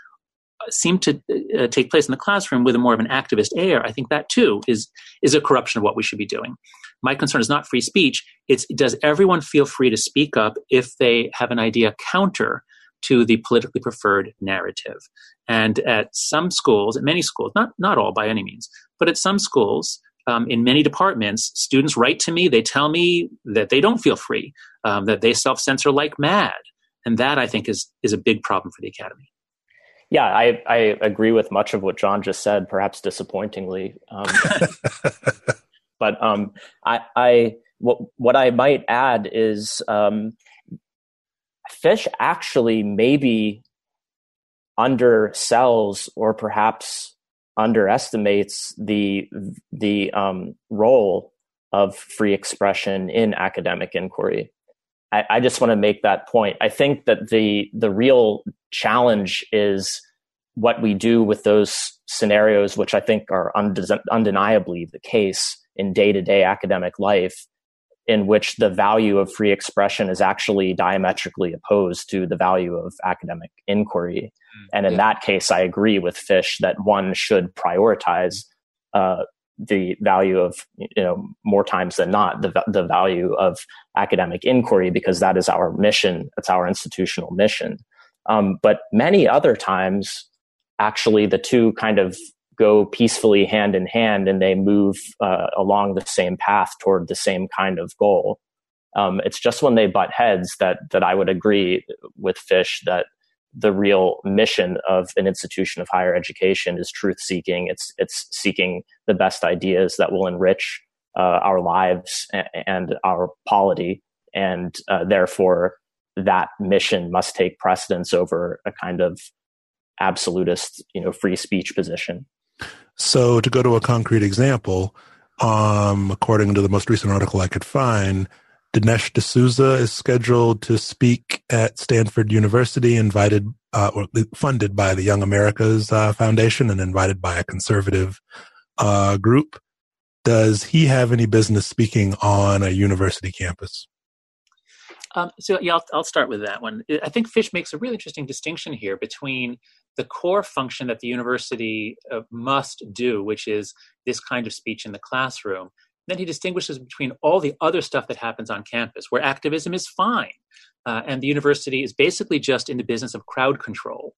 seem to uh, take place in the classroom with a more of an activist air, I think that too is is a corruption of what we should be doing. My concern is not free speech; it's does everyone feel free to speak up if they have an idea counter to the politically preferred narrative? And at some schools, at many schools, not not all by any means, but at some schools. Um, in many departments, students write to me. They tell me that they don't feel free, um, that they self censor like mad, and that I think is is a big problem for the academy. Yeah, I, I agree with much of what John just said, perhaps disappointingly. Um, but um, I, I what, what I might add is um, Fish actually maybe undersells or perhaps underestimates the the um, role of free expression in academic inquiry. I, I just want to make that point. I think that the the real challenge is what we do with those scenarios, which I think are undeniably the case in day to day academic life. in which the value of free expression is actually diametrically opposed to the value of academic inquiry. Mm, and in yeah. that case, I agree with Fish that one should prioritize uh, the value of, you know, more times than not, the, the value of academic inquiry because that is our mission. It's our institutional mission. Um, but many other times, actually, the two kind of go peacefully hand in hand and they move uh, along the same path toward the same kind of goal. Um, it's just when they butt heads that that I would agree with Fish that the real mission of an institution of higher education is truth seeking. It's it's seeking the best ideas that will enrich uh, our lives and, and, our polity, and uh, therefore that mission must take precedence over a kind of absolutist, you know, free speech position. So, to go to a concrete example, um, according to the most recent article I could find, Dinesh D'Souza is scheduled to speak at Stanford University, invited uh, or funded by the Young Americas uh, Foundation and invited by a conservative uh, group. Does he have any business speaking on a university campus? Um, so yeah, I'll, I'll, start with that one. I think Fish makes a really interesting distinction here between the core function that the university uh, must do, which is this kind of speech in the classroom. Then he distinguishes between all the other stuff that happens on campus, where activism is fine, uh, and the university is basically just in the business of crowd control.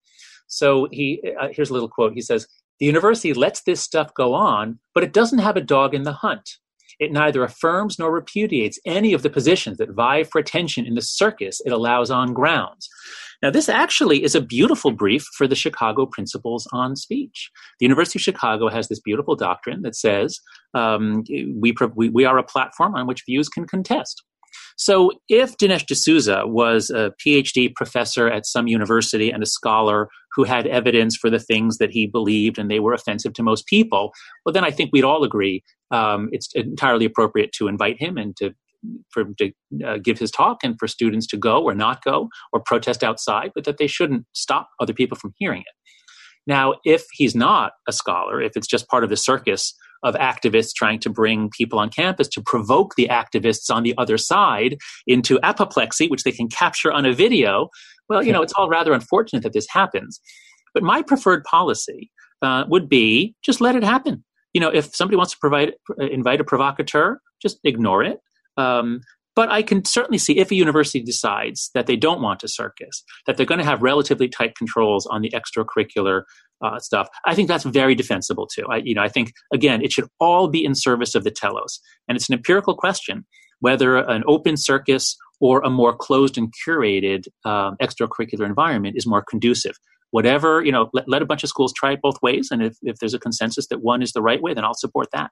So he uh, here's a little quote. He says, "The university lets this stuff go on, but it doesn't have a dog in the hunt." It neither affirms nor repudiates any of the positions that vie for attention in the circus it allows on grounds. Now, this actually is a beautiful brief for the Chicago Principles on Speech. The University of Chicago has this beautiful doctrine that says um, we, we, we are a platform on which views can contest. So, if Dinesh D'Souza was a PhD professor at some university and a scholar who had evidence for the things that he believed and they were offensive to most people, well, then I think we'd all agree um, it's entirely appropriate to invite him and to for him to uh, give his talk and for students to go or not go or protest outside, but that they shouldn't stop other people from hearing it. Now, if he's not a scholar, if it's just part of the circus of activists trying to bring people on campus to provoke the activists on the other side into apoplexy, which they can capture on a video, well, you know, it's all rather unfortunate that this happens. But my preferred policy uh, would be just let it happen. You know, if somebody wants to provide, invite a provocateur, just ignore it. Um, but I can certainly see if a university decides that they don't want a circus, that they're going to have relatively tight controls on the extracurricular uh, stuff. I think that's very defensible too. I, you know, I think again, it should all be in service of the telos, and it's an empirical question whether an open circus or a more closed and curated um, extracurricular environment is more conducive. Whatever, you know, let, let a bunch of schools try it both ways, and if, if there's a consensus that one is the right way, then I'll support that.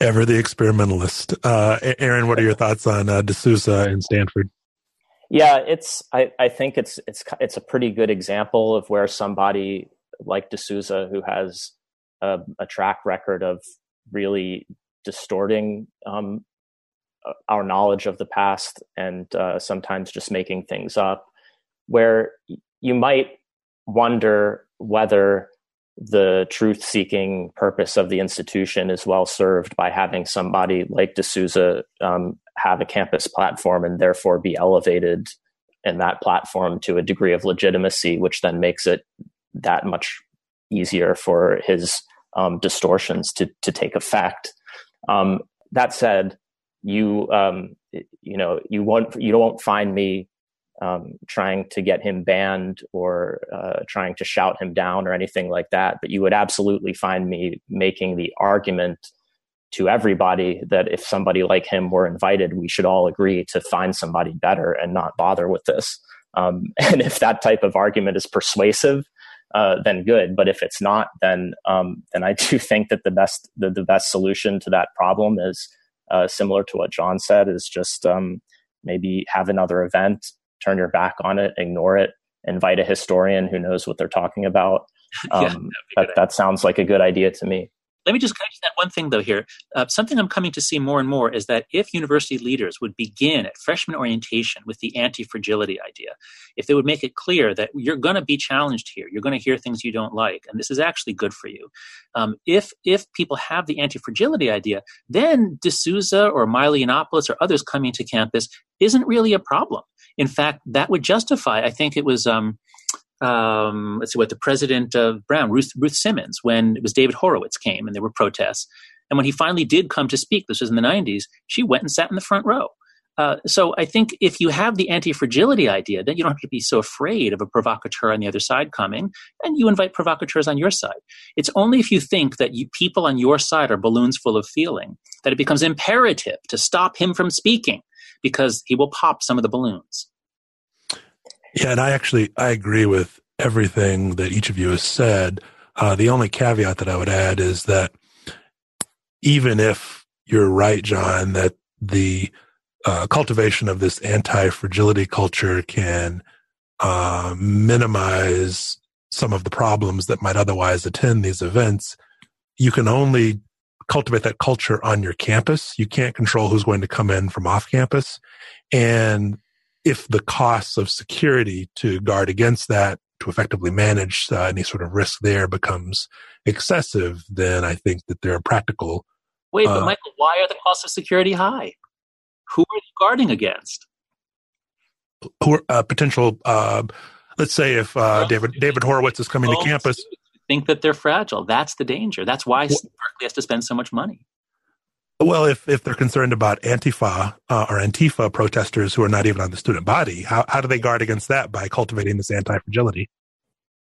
Ever the experimentalist. Uh, Aaron, what are your thoughts on uh, D'Souza and Stanford? Yeah, it's. I, I think it's it's it's a pretty good example of where somebody like D'Souza, who has a, a track record of really distorting um, our knowledge of the past and uh, sometimes just making things up, where you might wonder whether the truth seeking purpose of the institution is well served by having somebody like D'Souza um, have a campus platform and therefore be elevated in that platform to a degree of legitimacy, which then makes it that much easier for his um, distortions to, to take effect. Um, that said, you um, you know you won't you won't find me um, trying to get him banned or uh, trying to shout him down or anything like that. But you would absolutely find me making the argument to everybody that if somebody like him were invited, we should all agree to find somebody better and not bother with this. Um, and if that type of argument is persuasive, uh, then good. But if it's not, then um, then I do think that the best the, the best solution to that problem is uh, similar to what John said, is just um, maybe have another event turn your back on it, ignore it, invite a historian who knows what they're talking about. Um, yeah, that, that sounds like a good idea to me. Let me just catch that one thing though here. Uh, something I'm coming to see more and more is that if university leaders would begin at freshman orientation with the anti-fragility idea, if they would make it clear that you're going to be challenged here, you're going to hear things you don't like, and this is actually good for you. Um, if if people have the anti-fragility idea, then D'Souza or Milo Yiannopoulos or others coming to campus isn't really a problem. In fact, that would justify. I think it was. Um, um, let's see what the president of Brown, Ruth, Ruth Simmons, when it was David Horowitz came and there were protests. And when he finally did come to speak, this was in the 90s, she went and sat in the front row. Uh, so I think if you have the anti-fragility idea, then you don't have to be so afraid of a provocateur on the other side coming, and you invite provocateurs on your side. It's only if you think that you, people on your side are balloons full of feeling that it becomes imperative to stop him from speaking because he will pop some of the balloons. Yeah, and I actually I agree with everything that each of you has said. Uh, the only caveat that I would add is that even if you're right, John, that the uh, cultivation of this anti-fragility culture can uh, minimize some of the problems that might otherwise attend these events, you can only cultivate that culture on your campus. You can't control who's going to come in from off campus. And if the costs of security to guard against that, to effectively manage uh, any sort of risk there becomes excessive, then I think that there are practical. Wait, but uh, Michael, why are the costs of security high? Who are you guarding against? Who are uh, potential? Uh, let's say if uh, David David Horowitz is coming to campus, think that they're fragile. That's the danger. That's why well, Berkeley has to spend so much money. Well, if, if they're concerned about Antifa uh, or Antifa protesters who are not even on the student body, how, how do they guard against that by cultivating this anti fragility?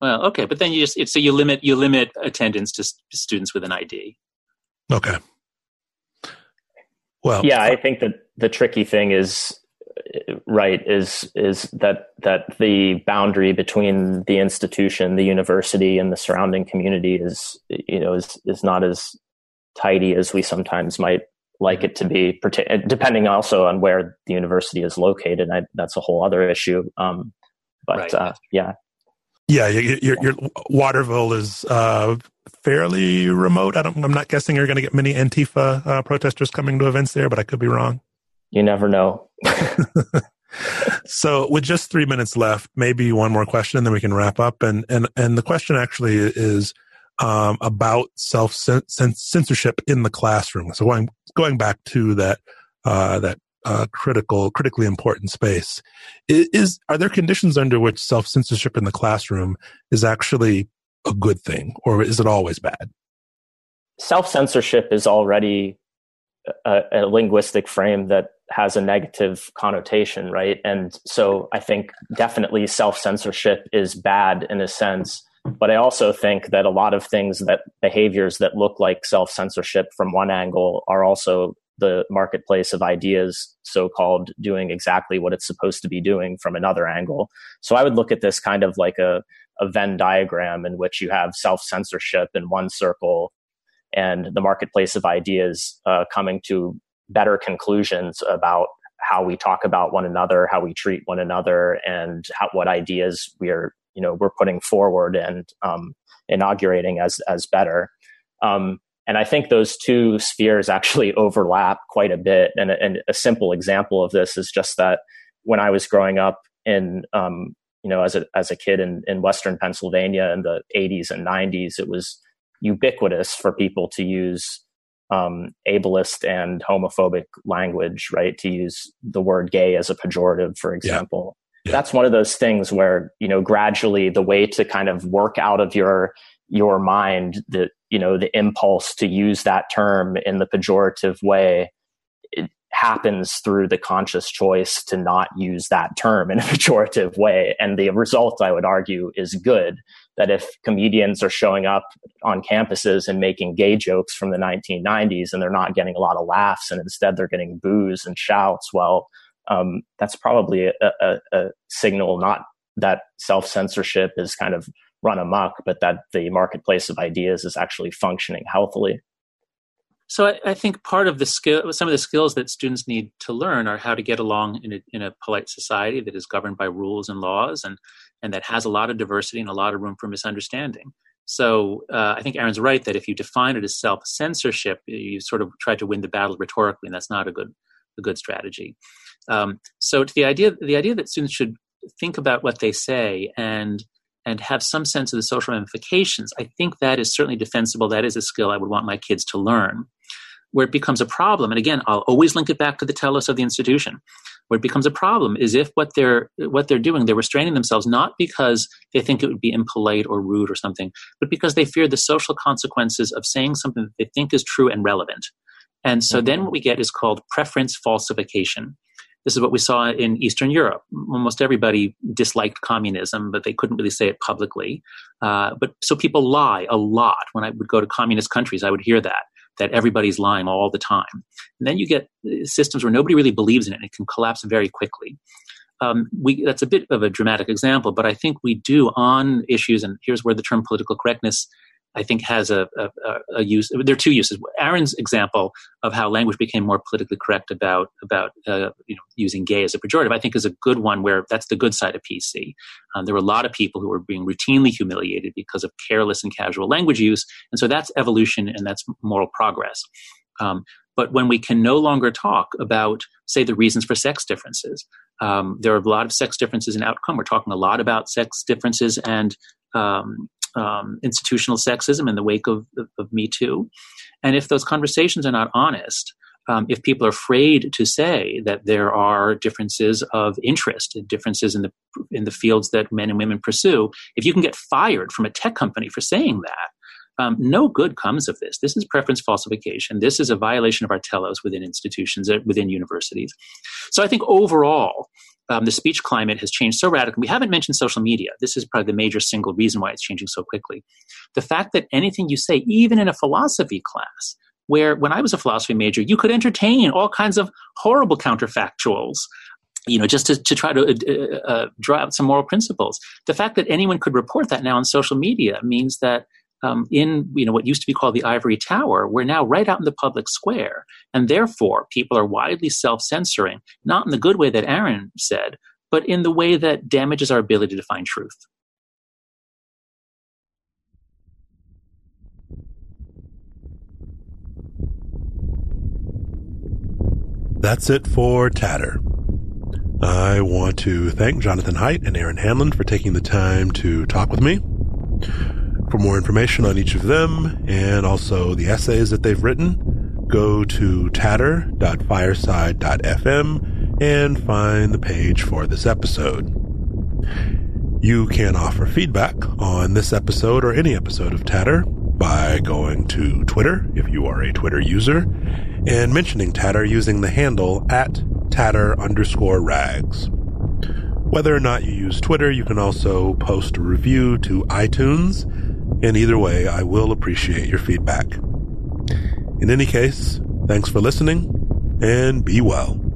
Well, okay, but then you just so you limit you limit attendance to students with an ID. Okay. Well, yeah, I think that the tricky thing is right is is that that the boundary between the institution, the university, and the surrounding community is you know is is not as tidy as we sometimes might like it to be, depending also on where the university is located. I, that's a whole other issue. Um, but right. uh, yeah. Yeah, your, your, Waterville is uh, fairly remote. I am not guessing you're going to get many Antifa uh, protesters coming to events there, but I could be wrong. You never know. so, with just three minutes left, maybe one more question, and then we can wrap up. And and and the question actually is um, about self censorship in the classroom. So going going back to that uh, that uh, critical critically important space is, is are there conditions under which self censorship in the classroom is actually a good thing, or is it always bad? Self censorship is already a, a linguistic frame that has a negative connotation, right? And so I think definitely self censorship is bad in a sense but I also think that a lot of things that behaviors that look like self censorship from one angle are also the marketplace of ideas, so called, doing exactly what it's supposed to be doing from another angle. So I would look at this kind of like a, a Venn diagram in which you have self censorship in one circle and the marketplace of ideas uh, coming to better conclusions about how we talk about one another, how we treat one another, and how, what ideas we are you know we're putting forward and um, inaugurating as as better. Um, and I think those two spheres actually overlap quite a bit. And, and, a simple example of this is just that when I was growing up in, um, you know, as a, as a kid in, in Western Pennsylvania in the 80s and 90s, it was ubiquitous for people to use um, ableist and homophobic language, right? To use the word gay as a pejorative, for example that's one of those things where you know gradually the way to kind of work out of your your mind the you know the impulse to use that term in the pejorative way it happens through the conscious choice to not use that term in a pejorative way. And the result i would argue is good. That if comedians are showing up on campuses and making gay jokes from the 1990s and they're not getting a lot of laughs and instead they're getting boos and shouts well um, that's probably a, a, a, signal not that self censorship is kind of run amok, but that the marketplace of ideas is actually functioning healthily. So I, I, think part of the skill, some of the skills that students need to learn are how to get along in a, in a polite society that is governed by rules and laws, and and that has a lot of diversity and a lot of room for misunderstanding. So uh, I think Aaron's right that if you define it as self censorship, you sort of try to win the battle rhetorically, and that's not a good a good strategy. Um, so to the idea the idea that students should think about what they say and and have some sense of the social ramifications, I think that is certainly defensible. That is a skill I would want my kids to learn. Where it becomes a problem, and again, I'll always link it back to the telos of the institution. Where it becomes a problem is if what they're what they're doing, they're restraining themselves not because they think it would be impolite or rude or something, but because they fear the social consequences of saying something that they think is true and relevant. And so mm-hmm. then what we get is called preference falsification. This is what we saw in Eastern Europe. Almost everybody disliked communism, but they couldn't really say it publicly. Uh, but so people lie a lot. When I would go to communist countries, I would hear that that everybody's lying all the time. And then you get uh, systems where nobody really believes in it and it can collapse very quickly. Um, we, that's a bit of a dramatic example, but I think we do on issues, and here's where the term political correctness I think has a, a, a, use. There are two uses. Aaron's example of how language became more politically correct about about uh, you know using gay as a pejorative, I think, is a good one. Where that's the good side of PC. Um, there were a lot of people who were being routinely humiliated because of careless and casual language use, and so that's evolution and that's moral progress. Um, but when we can no longer talk about, say, the reasons for sex differences, um, there are a lot of sex differences in outcome. We're talking a lot about sex differences and um, um, institutional sexism in the wake of, of, of, Me Too. And if those conversations are not honest, um, if people are afraid to say that there are differences of interest, differences in the in the fields that men and women pursue, if you can get fired from a tech company for saying that, um, no good comes of this. This is preference falsification. This is a violation of our telos within institutions, uh, within universities. So I think overall, um, the speech climate has changed so radically. We haven't mentioned social media. This is probably the major single reason why it's changing so quickly. The fact that anything you say, even in a philosophy class, where when I was a philosophy major, you could entertain all kinds of horrible counterfactuals you know, just to, to try to uh, uh, draw out some moral principles. The fact that anyone could report that now on social media means that um, in you know what used to be called the ivory tower we're now right out in the public square and therefore people are widely self-censoring not in the good way that aaron said but in the way that damages our ability to find truth That's it for Tatter. I want to thank Jonathan Haidt and Aaron Hanlon for taking the time to talk with me. For more information on each of them and also the essays that they've written, go to tatter.fireside.fm and find the page for this episode. You can offer feedback on this episode or any episode of Tatter by going to Twitter if you are a Twitter user and mentioning Tatter using the handle at tatter underscore rags. Whether or not you use Twitter, you can also post a review to iTunes in either way, I will appreciate your feedback. In any case, thanks for listening and be well.